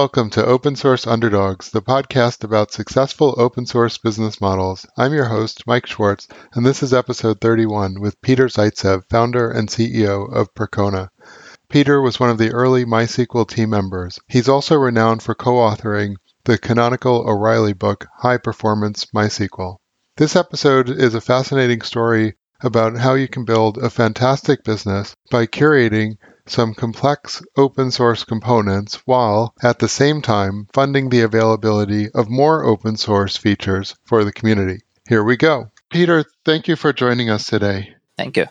welcome to Open Source Underdogs, the podcast about successful open source business models. I'm your host, Mike Schwartz, and this is episode 31 with Peter Zaitsev, founder and CEO of Percona. Peter was one of the early MySQL team members. He's also renowned for co-authoring the canonical O'Reilly book, High Performance MySQL. This episode is a fascinating story about how you can build a fantastic business by curating some complex open source components while at the same time funding the availability of more open source features for the community. Here we go. Peter, thank you for joining us today. Thank you.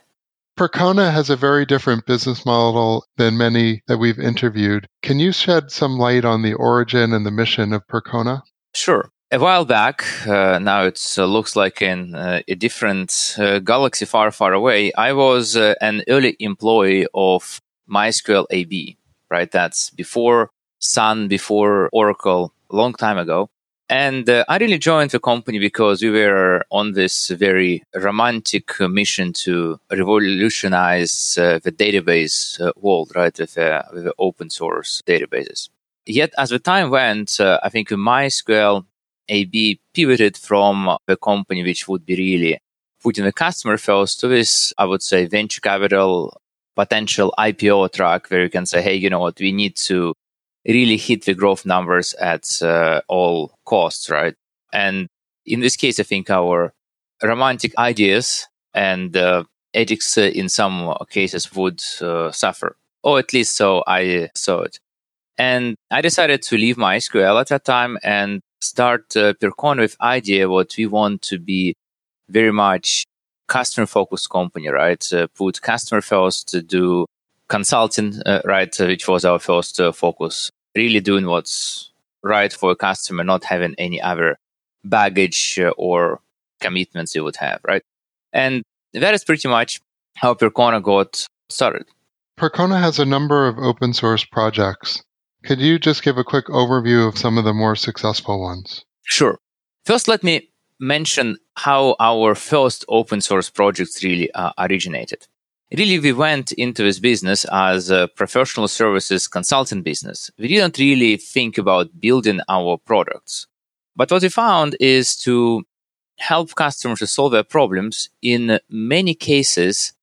Percona has a very different business model than many that we've interviewed. Can you shed some light on the origin and the mission of Percona? Sure. A while back, uh, now it uh, looks like in uh, a different uh, galaxy far, far away, I was uh, an early employee of MySQL AB, right? That's before Sun, before Oracle, a long time ago. And uh, I really joined the company because we were on this very romantic mission to revolutionize uh, the database uh, world, right, with, uh, with open source databases. Yet, as the time went, uh, I think MySQL AB pivoted from the company which would be really putting the customer first to this, I would say, venture capital potential IPO track where you can say, hey, you know what, we need to really hit the growth numbers at uh, all costs, right? And in this case, I think our romantic ideas and uh, ethics uh, in some cases would uh, suffer, or at least so I saw it. And I decided to leave MySQL at that time and start uh, Percona with idea what we want to be very much customer focused company, right? Uh, put customer first to do consulting, uh, right? Uh, which was our first uh, focus. Really doing what's right for a customer, not having any other baggage or commitments you would have, right? And that is pretty much how Percona got started. Percona has a number of open source projects. Could you just give a quick overview of some of the more successful ones? Sure. First, let me mention how our first open source projects really uh, originated. Really, we went into this business as a professional services consulting business. We didn't really think about building our products. But what we found is to help customers to solve their problems. In many cases,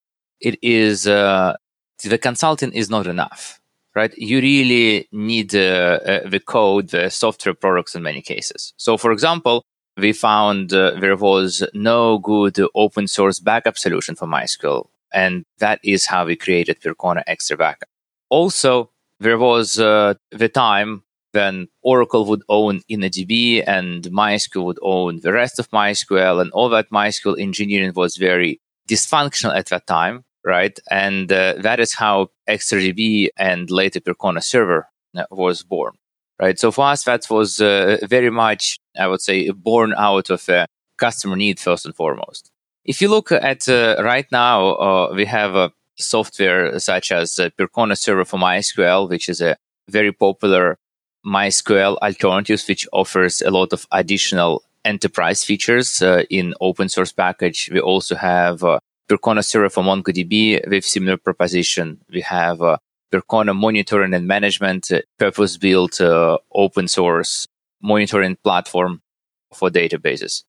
it is uh, the consulting is not enough, right? You really need uh, uh, the code, the software products in many cases. So, for example, we found uh, there was no good open source backup solution for MySQL. And that is how we created Percona XtraBackup. Also, there was uh, the time when Oracle would own InnoDB and MySQL would own the rest of MySQL, and all that MySQL engineering was very dysfunctional at that time, right? And uh, that is how XtraDB and later Percona Server uh, was born right? So for us, that was uh, very much, I would say, born out of a customer need first and foremost. If you look at uh, right now, uh, we have a software such as uh, Percona Server for MySQL, which is a very popular MySQL alternative, which offers a lot of additional enterprise features uh, in open source package. We also have uh, Percona Server for MongoDB with similar proposition. We have uh, Percona monitoring and management, purpose built open source monitoring platform for databases.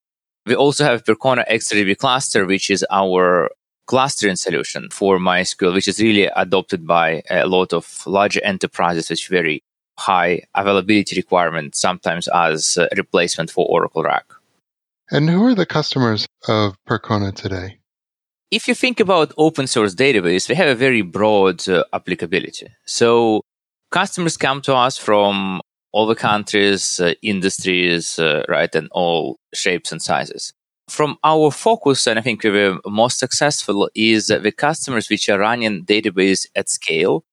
We also have Percona XtraDB cluster, which is our clustering solution for MySQL, which is really adopted by a lot of larger enterprises with very high availability requirements, sometimes as a replacement for Oracle RAC. And who are the customers of Percona today? if you think about open source database, we have a very broad uh, applicability. So customers come to us from all the countries, uh, industries, uh, right, and all shapes and sizes. From our focus, and I think we were most successful, is the customers which are running database at scale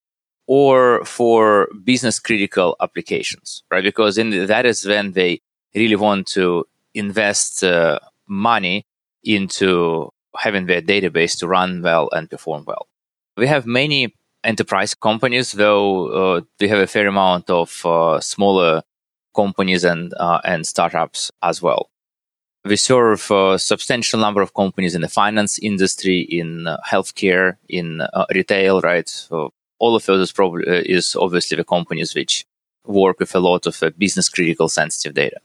or for business critical applications, right? Because in, that is when they really want to invest uh, money into having their database to run well and perform well. We have many enterprise companies, though uh, we have a fair amount of uh, smaller companies and uh, and startups as well. We serve a substantial number of companies in the finance industry, in uh, healthcare, in uh, retail. Right, so all of those probably is obviously the companies which work with a lot of business critical sensitive data.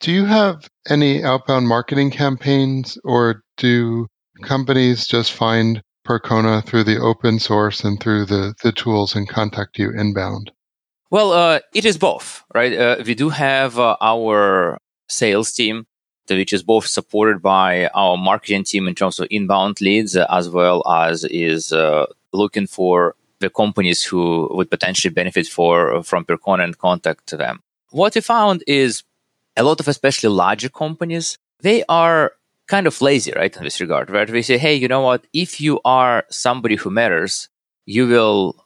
Do you have any outbound marketing campaigns or do companies just find Percona through the open source and through the, the tools and contact you inbound? Well, uh, it is both, right? Uh, we do have uh, our sales team, which is both supported by our marketing team in terms of inbound leads, uh, as well as is uh, looking for the companies who would potentially benefit for from Percona and contact them. What we found is a lot of especially larger companies, they are kind of lazy, right, in this regard, right? We say, hey, you know what? If you are somebody who matters, you will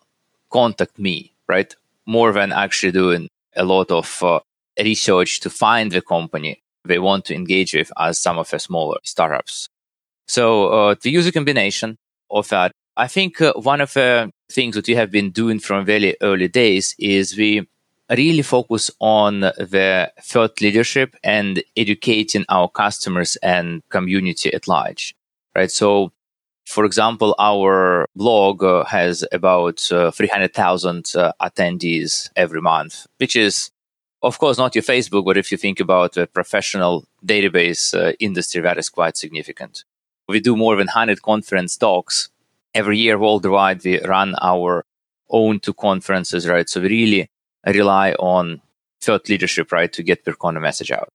contact me, right? More than actually doing a lot of uh, research to find the company they want to engage with as some of the smaller startups. So uh, to use a combination of that, I think uh, one of the things that we have been doing from very early days is we really focus on the thought leadership and educating our customers and community at large, right? So, for example, our blog uh, has about uh, 300,000 uh, attendees every month, which is, of course, not your Facebook, but if you think about the professional database uh, industry, that is quite significant. We do more than 100 conference talks every year worldwide. We run our own two conferences, right? So we really rely on thought leadership, right, to get Percona message out.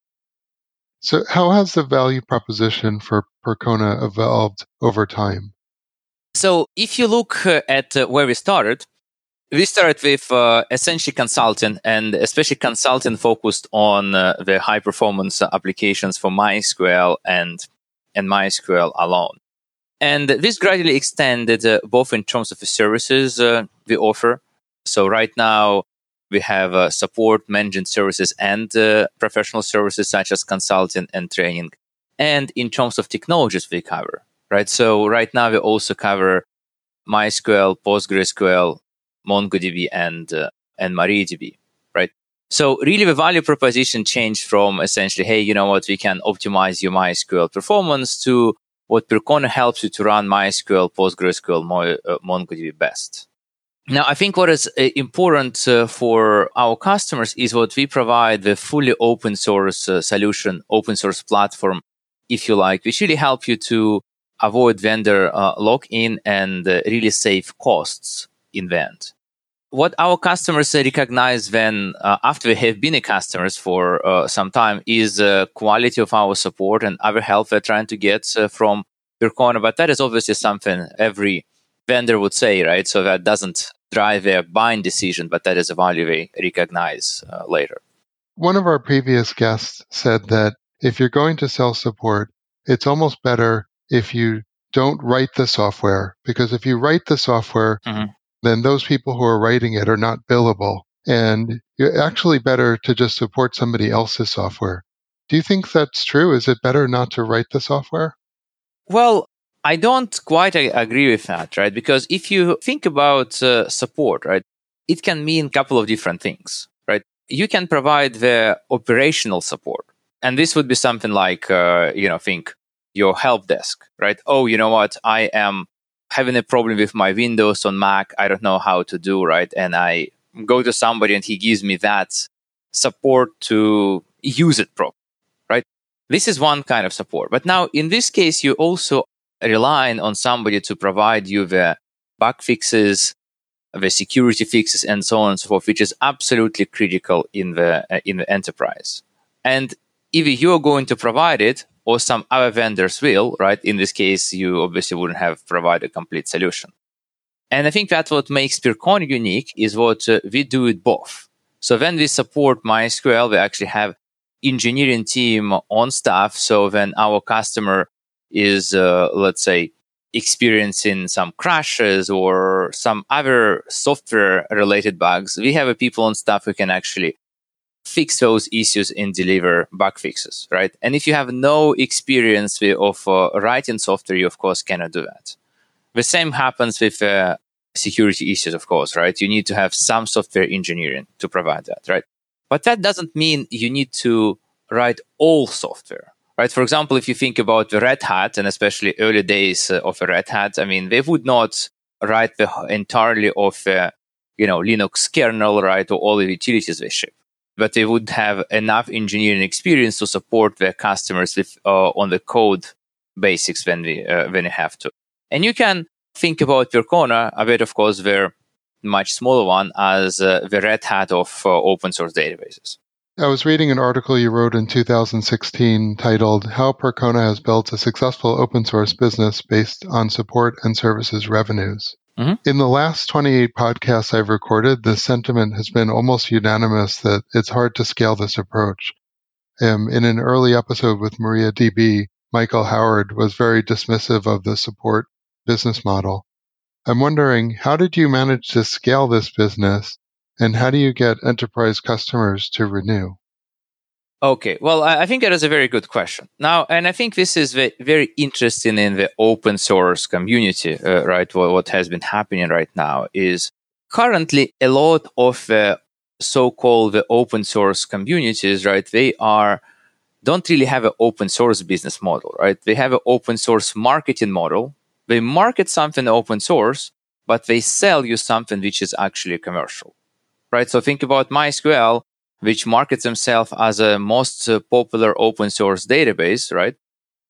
So, how has the value proposition for Percona evolved over time? So, if you look uh, at uh, where we started, we started with uh, essentially consulting and especially consulting focused on uh, the high performance applications for MySQL and, and MySQL alone. And this gradually extended uh, both in terms of the services uh, we offer. So right now, we have uh, support, management services, and uh, professional services such as consulting and training. And in terms of technologies, we cover, right? So right now we also cover MySQL, PostgreSQL, MongoDB, and uh, and MariaDB, right? So really, the value proposition changed from essentially, hey, you know what, we can optimize your MySQL performance to what Percona helps you to run MySQL, PostgreSQL, Mo- uh, MongoDB best. Now, I think what is uh, important uh, for our customers is what we provide the fully open source uh, solution, open source platform, if you like, which really help you to avoid vendor uh, lock-in and uh, really save costs in the end. What our customers recognize when uh, after we have been a customers for some time is the quality of our support and other help they're trying to get from Percona. But that is obviously something every vendor would say, right? So that doesn't drive their buying decision, but that is a value they recognize uh, later. One of our previous guests said that if you're going to sell support, it's almost better if you don't write the software because if you write the software, mm-hmm. then those people who are writing it are not billable. And you're actually better to just support somebody else's software. Do you think that's true? Is it better not to write the software? Well, I don't quite agree with that, right? Because if you think about uh, support, right, it can mean a couple of different things, right? You can provide the operational support. And this would be something like, uh, you know, think your help desk, right? Oh, you know what? I am having a problem with my Windows on Mac. I don't know how to do, right? And I go to somebody and he gives me that support to use it properly, right? This is one kind of support. But now in this case, you also relying on somebody to provide you the bug fixes, the security fixes, and so on and so forth, which is absolutely critical in the uh, in the enterprise. And if you are going to provide it, or some other vendors will, right? In this case, you obviously wouldn't have provided a complete solution. And I think that's what makes Percona unique is what uh, we do it both. So when we support MySQL, we actually have engineering team on staff. So when our customer is, uh, let's say, experiencing some crashes or some other software related bugs, we have people on staff who can actually fix those issues and deliver bug fixes, right? And if you have no experience of uh, writing software, you of course cannot do that. The same happens with uh, security issues, of course, right? You need to have some software engineering to provide that, right? But that doesn't mean you need to write all software, right? For example, if you think about the Red Hat and especially early days uh, of Red Hat, I mean, they would not write the entirely of the you know, Linux kernel, right, or all the utilities they ship. But they would have enough engineering experience to support their customers with uh, on the code basics when we uh, when you have to. And you can think about Percona a bit, of course, they're much smaller one as uh, the Red Hat of uh, open source databases. I was reading an article you wrote in 2016 titled How Percona Has Built a Successful Open Source Business Based on Support and Services Revenues. Mm-hmm. In the last 28 podcasts I've recorded, the sentiment has been almost unanimous that it's hard to scale this approach. Um, in an early episode with MariaDB, Michael Howard was very dismissive of the support business model. I'm wondering, how did you manage to scale this business and how do you get enterprise customers to renew? Okay, well, I think that is a very good question. Now, and I think this is very interesting in the open source community, uh, right? What, what has been happening right now is currently a lot of the so-called the open source communities, right? They are don't really have an open source business model, right? They have an open source marketing model. They market something open source, but they sell you something which is actually commercial right? So think about MySQL, which markets themselves as a most uh, popular open source database, right?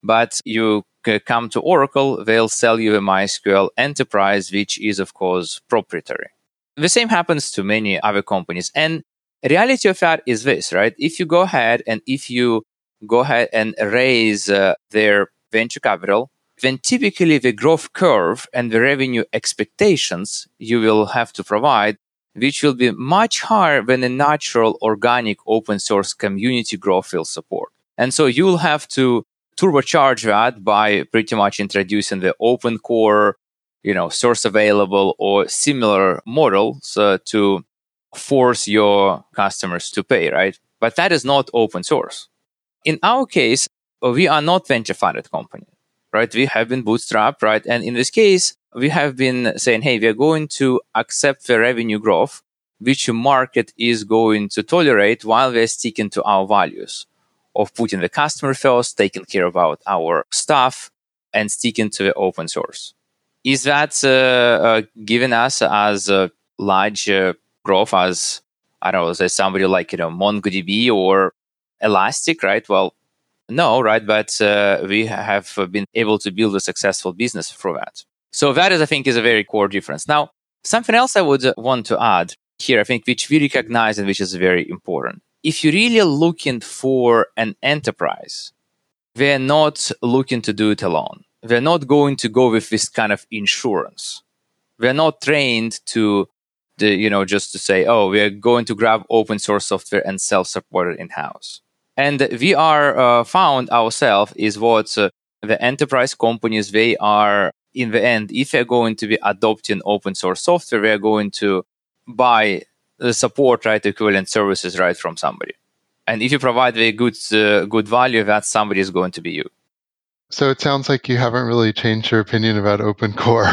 But you come to Oracle, they'll sell you a MySQL enterprise, which is of course proprietary. The same happens to many other companies. And reality of that is this, right? If you go ahead and if you go ahead and raise uh, their venture capital, then typically the growth curve and the revenue expectations you will have to provide which will be much higher than a natural organic open source community growth will support. And so you'll have to turbocharge that by pretty much introducing the open core, you know, source available or similar models uh, to force your customers to pay, right? But that is not open source. In our case, we are not venture funded company, right? We have been bootstrapped, right? And in this case, we have been saying, hey, we are going to accept the revenue growth, which market is going to tolerate while we're sticking to our values of putting the customer first, taking care about our staff and sticking to the open source. Is that uh, uh, given us as a large uh, growth as, I don't know, as somebody like, you know, MongoDB or Elastic, right? Well, no, right? But uh, we have been able to build a successful business through that. So that is, I think, is a very core difference. Now, something else I would want to add here, I think, which we recognize and which is very important. If you're really looking for an enterprise, they're not looking to do it alone. They're not going to go with this kind of insurance. They're not trained to, the, you know, just to say, oh, we're going to grab open source software and self-support it in-house. And we are uh, found ourselves is what uh, the enterprise companies, they are in the end, if they're going to be adopting open source software, they're going to buy the support right equivalent services right from somebody. And if you provide a good uh, good value, that somebody is going to be you. So it sounds like you haven't really changed your opinion about open core.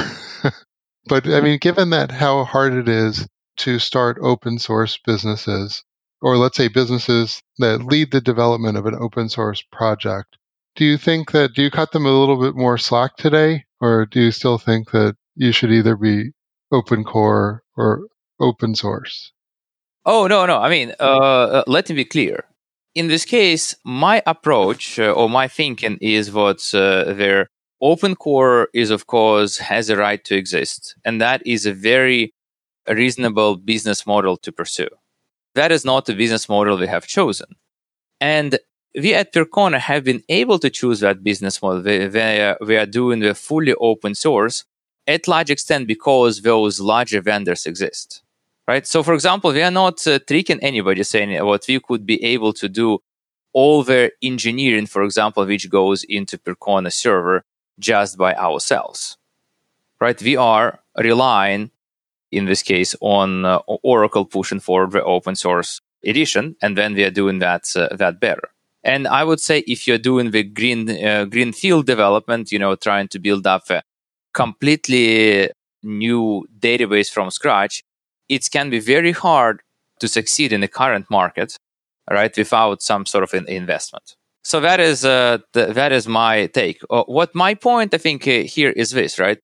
but I mean, given that how hard it is to start open source businesses, or let's say businesses that lead the development of an open source project, do you think that do you cut them a little bit more slack today? Or do you still think that you should either be open core or open source? Oh no no. I mean uh, uh, let me be clear. In this case my approach uh, or my thinking is what uh, their open core is of course has a right to exist. And that is a very reasonable business model to pursue that is not the business model we have chosen and we at Percona have been able to choose that business model. We, we, we are doing the fully open source at large extent because those larger vendors exist, right? So, for example, we are not uh, tricking anybody saying what we could be able to do all the engineering, for example, which goes into Percona server just by ourselves, right? We are relying, in this case, on uh, Oracle pushing forward the open source edition, and then we are doing that uh, that better. And I would say if you're doing the green uh, greenfield development, you know, trying to build up a completely new database from scratch, it can be very hard to succeed in the current market, right, without some sort of an investment. So that is uh, th- that is my take. Uh, what my point I think uh, here is this, right?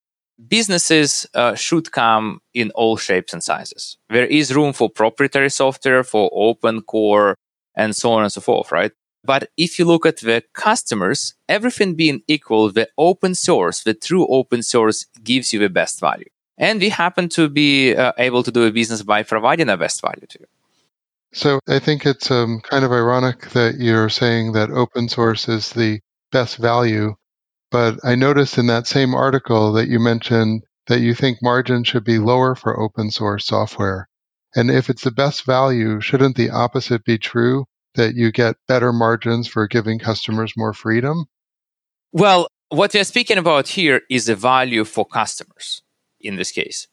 Businesses uh, should come in all shapes and sizes. There is room for proprietary software, for open core, and so on and so forth, right? But if you look at the customers, everything being equal, the open source, the true open source gives you the best value. And we happen to be uh, able to do a business by providing the best value to you. So I think it's um, kind of ironic that you're saying that open source is the best value. But I noticed in that same article that you mentioned that you think margins should be lower for open source software. And if it's the best value, shouldn't the opposite be true? That you get better margins for giving customers more freedom? Well, what we're speaking about here is the value for customers in this case.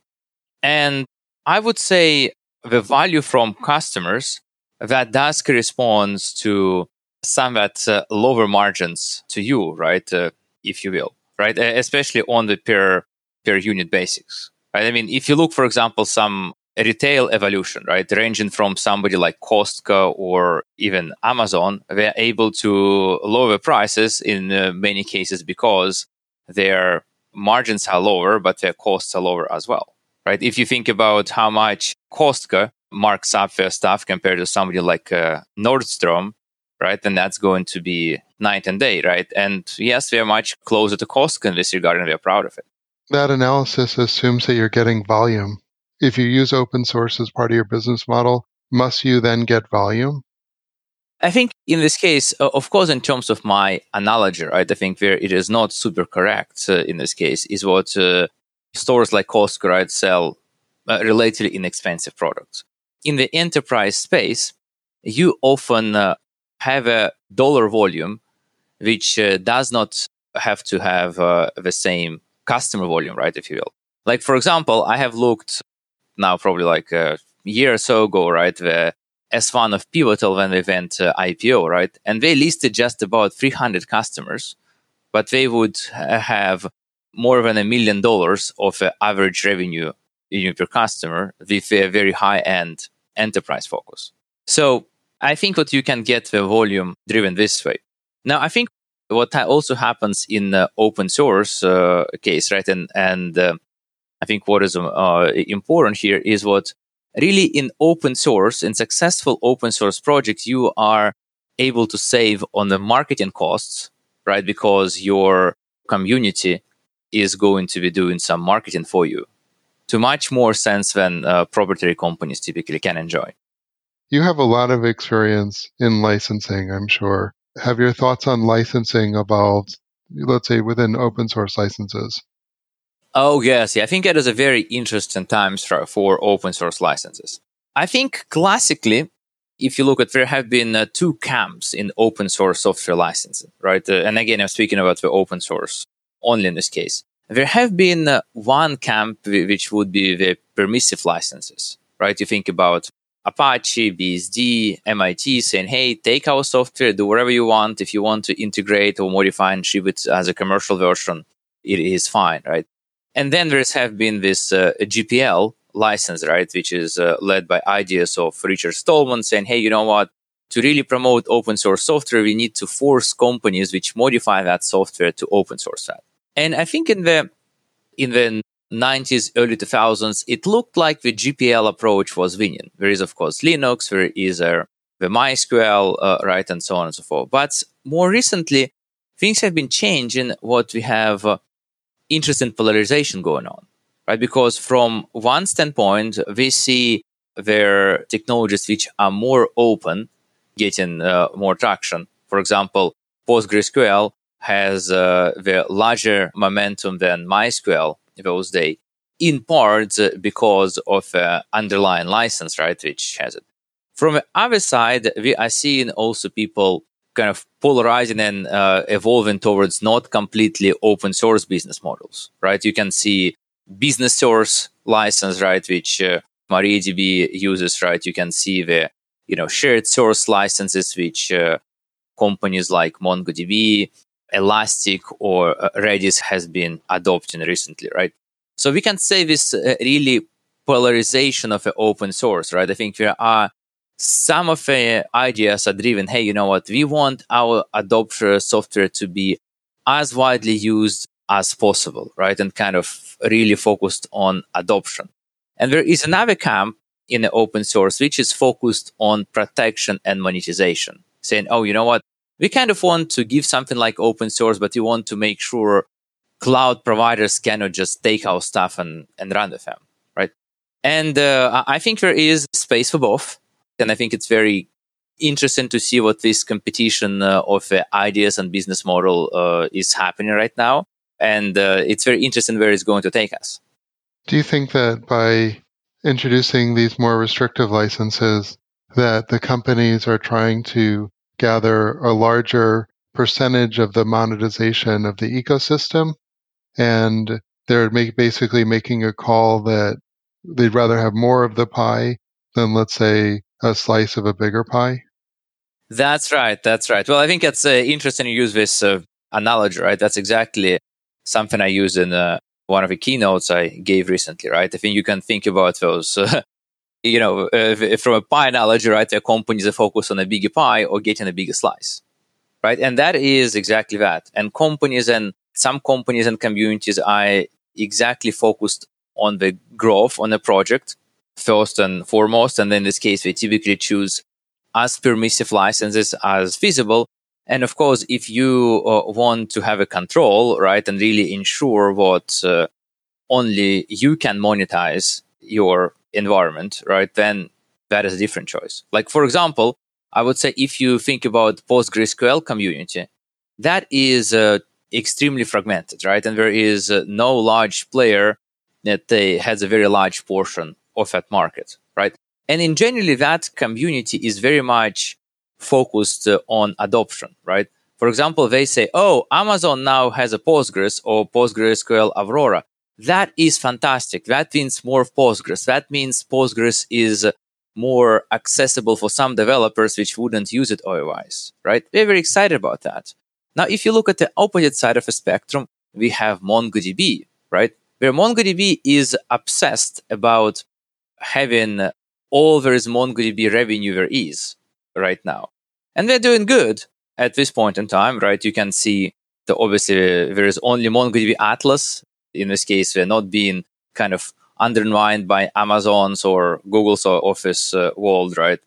And I would say the value from customers that does correspond to somewhat uh, lower margins to you, right? Uh, if you will, right? Especially on the per per unit basics, right? I mean, if you look, for example, some retail evolution, right, ranging from somebody like Costco or even Amazon, they're able to lower prices in uh, many cases because their margins are lower, but their costs are lower as well, right? If you think about how much Costco marks up their stuff compared to somebody like uh, Nordstrom, right, then that's going to be night and day, right? And yes, we are much closer to Costco in this regard, and we're proud of it. That analysis assumes that you're getting volume if you use open source as part of your business model, must you then get volume? I think in this case, uh, of course, in terms of my analogy, right, I think where it is not super correct uh, in this case is what uh, stores like Costco right, sell uh, relatively inexpensive products. In the enterprise space, you often uh, have a dollar volume which uh, does not have to have the same customer volume, right, if you will. Like, for example, I have looked now probably like a year or so ago, right? The S1 of Pivotal when they went uh, IPO, right? And they listed just about 300 customers, but they would have more than a million dollars of uh, average revenue per customer with a very high end enterprise focus. So I think what you can get the volume driven this way. Now, I think what also happens in the open source uh, case, right? And, and uh, I think what is uh, important here is what really in open source, in successful open source projects, you are able to save on the marketing costs, right? Because your community is going to be doing some marketing for you to much more sense than uh, proprietary companies typically can enjoy. You have a lot of experience in licensing, I'm sure. Have your thoughts on licensing evolved, let's say, within open source licenses? Oh, yes. I think it is a very interesting time for open source licenses. I think classically, if you look at there have been uh, two camps in open source software licensing, right? Uh, and again, I'm speaking about the open source only in this case. There have been uh, one camp which would be the permissive licenses, right? You think about Apache, BSD, MIT saying, hey, take our software, do whatever you want. If you want to integrate or modify and ship it as a commercial version, it is fine, right? And then there's have been this uh, GPL license, right, which is uh, led by ideas of Richard Stallman saying, hey, you know what? To really promote open source software, we need to force companies which modify that software to open source that. And I think in the in the 90s, early 2000s, it looked like the GPL approach was winning. There is, of course, Linux, there is uh, the MySQL, uh, right, and so on and so forth. But more recently, things have been changing. What we have uh, interesting polarization going on, right? Because from one standpoint, we see their technologies which are more open getting uh, more traction. For example, PostgreSQL has uh, the larger momentum than MySQL those days, in part because of uh, underlying license, right, which has it. From the other side, we are seeing also people kind of polarizing and uh, evolving towards not completely open source business models, right? You can see business source license, right, which uh, MariaDB uses, right? You can see the you know shared source licenses, which uh, companies like MongoDB, Elastic, or uh, Redis has been adopting recently, right? So we can say this uh, really polarization of open source, right? I think there are some of the ideas are driven hey you know what we want our adopter software to be as widely used as possible, right? And kind of really focused on adoption. And there is another camp in the open source which is focused on protection and monetization, saying, oh, you know what? We kind of want to give something like open source, but we want to make sure cloud providers cannot just take our stuff and, and run with them, right? And uh, I think there is space for both. And I think it's very interesting to see what this competition uh, of uh, ideas and business model uh, is happening right now. And uh, it's very interesting where it's going to take us. Do you think that by introducing these more restrictive licenses, that the companies are trying to gather a larger percentage of the monetization of the ecosystem and they're make, basically making a call that they'd rather have more of the pie than, let's say, a slice of a bigger pie? That's right. That's right. Well, I think it's uh, interesting to use this uh, analogy, right? That's exactly something I used in uh, one of the keynotes I gave recently, right? I think you can think about those, you know, uh, from a pie analogy, right? The companies are focused on a bigger pie or getting a bigger slice, right? And that is exactly that. And companies and some companies and communities are exactly focused on the growth on a project first and foremost. And in this case, they typically choose as permissive licenses as feasible. And of course, if you uh, want to have a control, right, and really ensure what uh, only you can monetize your environment, right, then that is a different choice. Like, for example, I would say if you think about PostgreSQL community, that is uh, extremely fragmented, right? And there is uh, no large player that has a very large portion of that market, right? And in generally, that community is very much focused uh, on adoption, right? For example, they say, oh, Amazon now has a Postgres or PostgreSQL Aurora. That is fantastic. That means more Postgres. That means Postgres is more accessible for some developers which wouldn't use it otherwise, right? We're very excited about that. Now, if you look at the opposite side of the spectrum, we have MongoDB, right? Where MongoDB is obsessed about having all there is MongoDB revenue there is right now. And they're doing good at this point in time, right? You can see the obviously there is only MongoDB Atlas. In this case, they're not being kind of undermined by Amazon's or Google's or Office uh, world, right?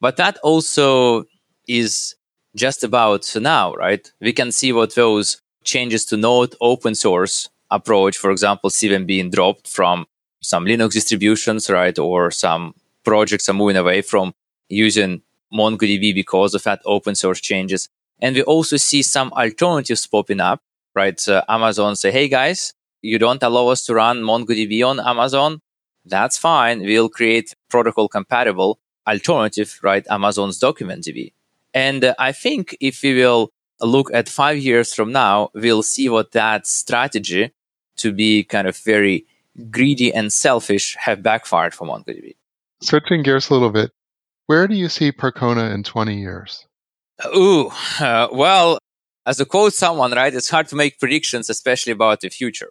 But that also is just about now, right? We can see what those changes to Node open source approach, for example, them being dropped from some Linux distributions, right? Or some projects are moving away from using MongoDB because of that open source changes. And we also see some alternatives popping up, right? Uh, Amazon say, Hey guys, you don't allow us to run MongoDB on Amazon. That's fine. We'll create protocol compatible alternative, right? Amazon's DocumentDB. And uh, I think if we will look at five years from now, we'll see what that strategy to be kind of very greedy and selfish have backfired for MongoDB. Switching gears a little bit, where do you see Percona in 20 years? Ooh, uh, well, as to quote someone, right, it's hard to make predictions, especially about the future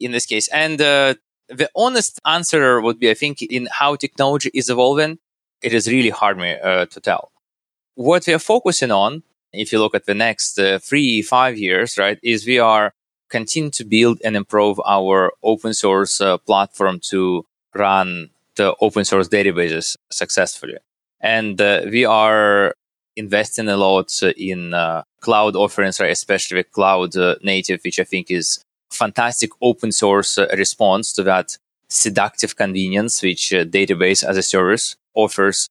in this case. And uh, the honest answer would be, I think, in how technology is evolving, it is really hard uh, to tell what we are focusing on, if you look at the next uh, three, five years, right, is we are continue to build and improve our open source uh, platform to run the open source databases successfully. And uh, we are investing a lot in uh, cloud offerings, right, especially with cloud uh, native, which I think is fantastic open source uh, response to that seductive convenience which database as a service offers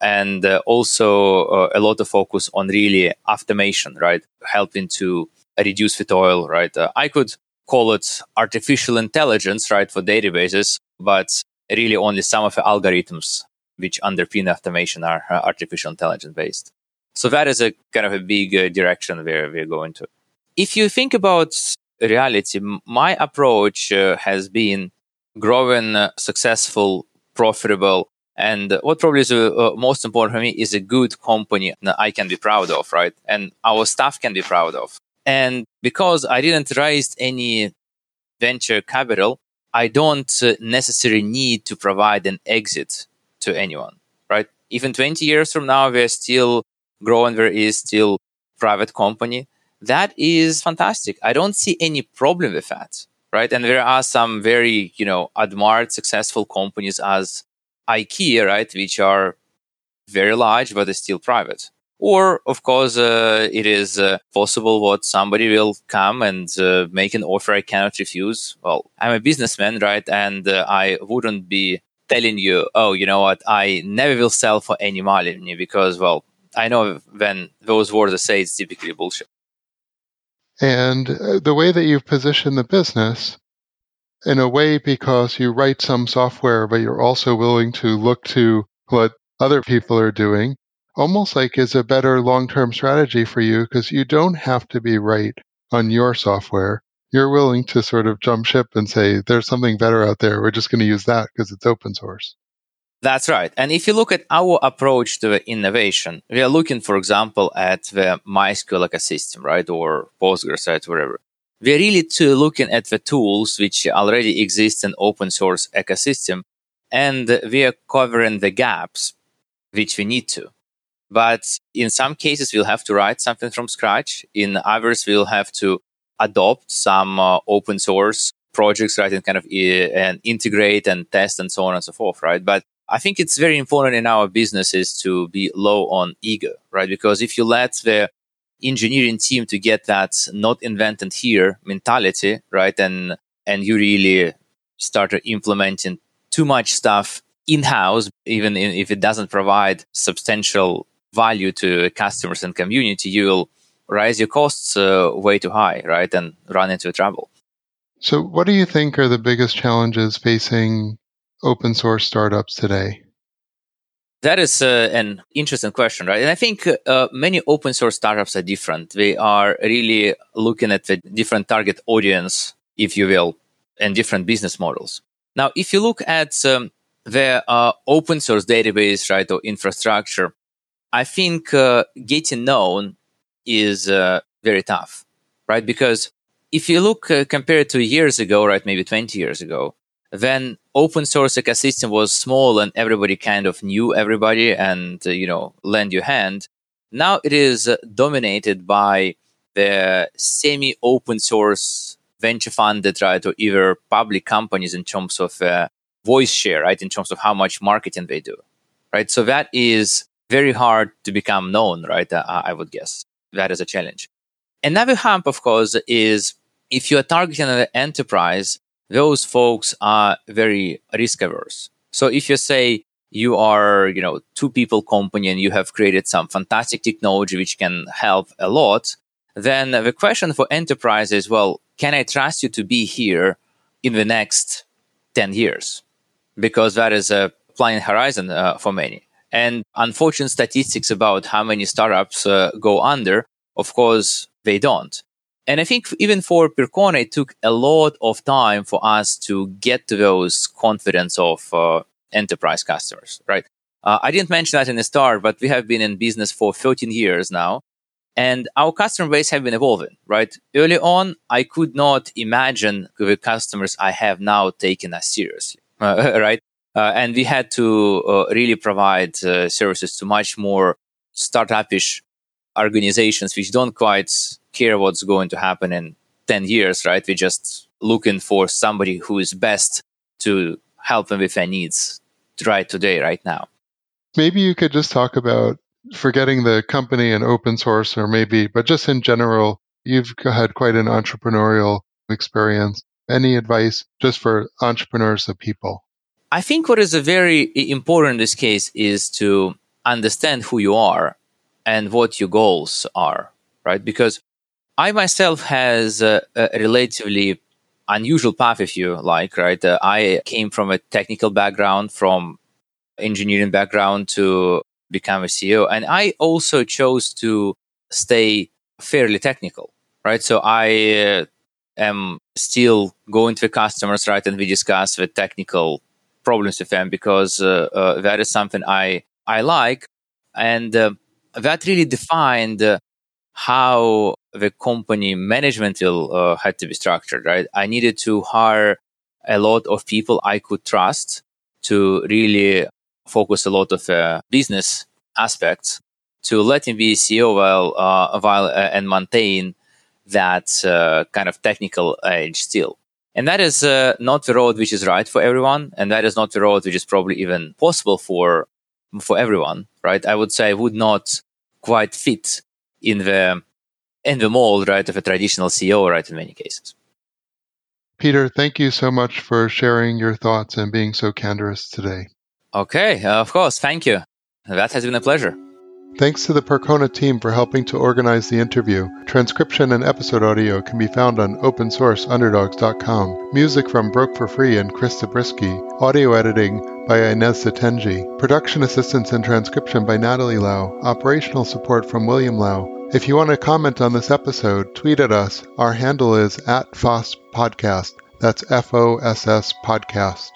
and uh, also uh, a lot of focus on really automation, right? Helping to reduce the toil, right? Uh, I could call it artificial intelligence, right, for databases, but really only some of the algorithms which underpin automation are uh, artificial intelligence based. So that is a kind of a big uh, direction where we're going to. If you think about reality, my approach uh, has been growing, successful, profitable, and what probably is uh, uh, most important for me is a good company that I can be proud of, right? And our staff can be proud of. And because I didn't raise any venture capital, I don't uh, necessarily need to provide an exit to anyone, right? Even 20 years from now, we're still growing. There is still private company. That is fantastic. I don't see any problem with that, right? And there are some very, you know, admired, successful companies as IKEA, right, which are very large but are still private. Or, of course, uh, it is uh, possible what somebody will come and uh, make an offer I cannot refuse. Well, I'm a businessman, right? And uh, I wouldn't be telling you, oh, you know what, I never will sell for any money because, well, I know when those words are said, it's typically bullshit. And uh, the way that you've positioned the business, in a way, because you write some software, but you're also willing to look to what other people are doing, almost like is a better long term strategy for you because you don't have to be right on your software. You're willing to sort of jump ship and say, there's something better out there. We're just going to use that because it's open source. That's right. And if you look at our approach to innovation, we are looking, for example, at the MySQL ecosystem, right? Or Postgres, right? Whatever. We're really to looking at the tools which already exist in open source ecosystem and we are covering the gaps which we need to. But in some cases, we'll have to write something from scratch. In others, we'll have to adopt some uh, open source projects, right? And kind of uh, and integrate and test and so on and so forth, right? But I think it's very important in our businesses to be low on ego, right? Because if you let the engineering team to get that not invented here mentality, right? And, and you really start implementing too much stuff in house, even if it doesn't provide substantial value to customers and community, you will raise your costs uh, way too high, right? And run into trouble. So, what do you think are the biggest challenges facing open source startups today? That is uh, an interesting question, right? And I think uh, many open source startups are different. They are really looking at the different target audience, if you will, and different business models. Now, if you look at um, the uh, open source database, right, or infrastructure, I think uh, getting known is uh, very tough, right? Because if you look uh, compared to years ago, right, maybe 20 years ago, then open source ecosystem was small and everybody kind of knew everybody and uh, you know lend your hand. Now it is uh, dominated by the semi open source venture funded right or either public companies in terms of uh, voice share right in terms of how much marketing they do right? So that is very hard to become known right uh, i would guess. That is a challenge. Another hump of course is if you are targeting an enterprise those folks are very risk averse. So if you say you are, you know, two people company and you have created some fantastic technology which can help a lot, then the question for enterprise is, well, can I trust you to be here in the next 10 years? Because that is a planning horizon uh, for many. And unfortunate statistics about how many startups uh, go under, of course, they don't. And I think even for Percona, it took a lot of time for us to get to those confidence of uh, enterprise customers, right? Uh, I didn't mention that in the start, but we have been in business for 13 years now. And our customer base have been evolving, right? Early on, I could not imagine the customers I have now taken us seriously, uh, right? And we had to uh, really provide uh, services to much more startupish organizations which don't quite care what's going to happen in 10 years, right? We're just looking for somebody who is best to help them with their needs right today, right now. Maybe you could just talk about forgetting the company and open source, or maybe, but just in general, you've had quite an entrepreneurial experience. Any advice just for entrepreneurs of people? I think what is very important in this case is to understand who you are and what your goals are, right? Because I myself has a, a relatively unusual path, if you like, right? Uh, I came from a technical background, from engineering background to become a CEO, and I also chose to stay fairly technical, right? So I uh, am still going to the customers, right, and we discuss the technical problems with them because uh, uh that is something I I like, and uh, that really defined uh, how the company management will uh, had to be structured, right? I needed to hire a lot of people I could trust to really focus a lot of uh, business aspects to let him be CEO while, uh, while uh, and maintain that uh, kind of technical edge still. And that is not the road which is right for everyone, and that is not the road which is probably even possible for for everyone, right? I would say I would not quite fit in the in the mold, right, of a traditional CEO, right, in many cases. Peter, thank you so much for sharing your thoughts and being so candorous today. Okay, of course, thank you. That has been a pleasure. Thanks to the Percona team for helping to organize the interview. Transcription and episode audio can be found on opensourceunderdogs.com. Music from Broke for Free and Chris Zabriskie. Audio editing by Inez Satenji. Production assistance and transcription by Natalie Lau. Operational support from William Lau. If you want to comment on this episode, tweet at us. Our handle is at FOSS Podcast. That's F O S S Podcast.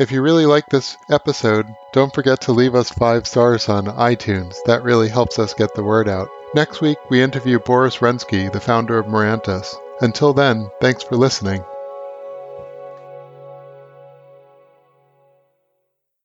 If you really like this episode, don't forget to leave us five stars on iTunes. That really helps us get the word out. Next week, we interview Boris Renski, the founder of Mirantis. Until then, thanks for listening.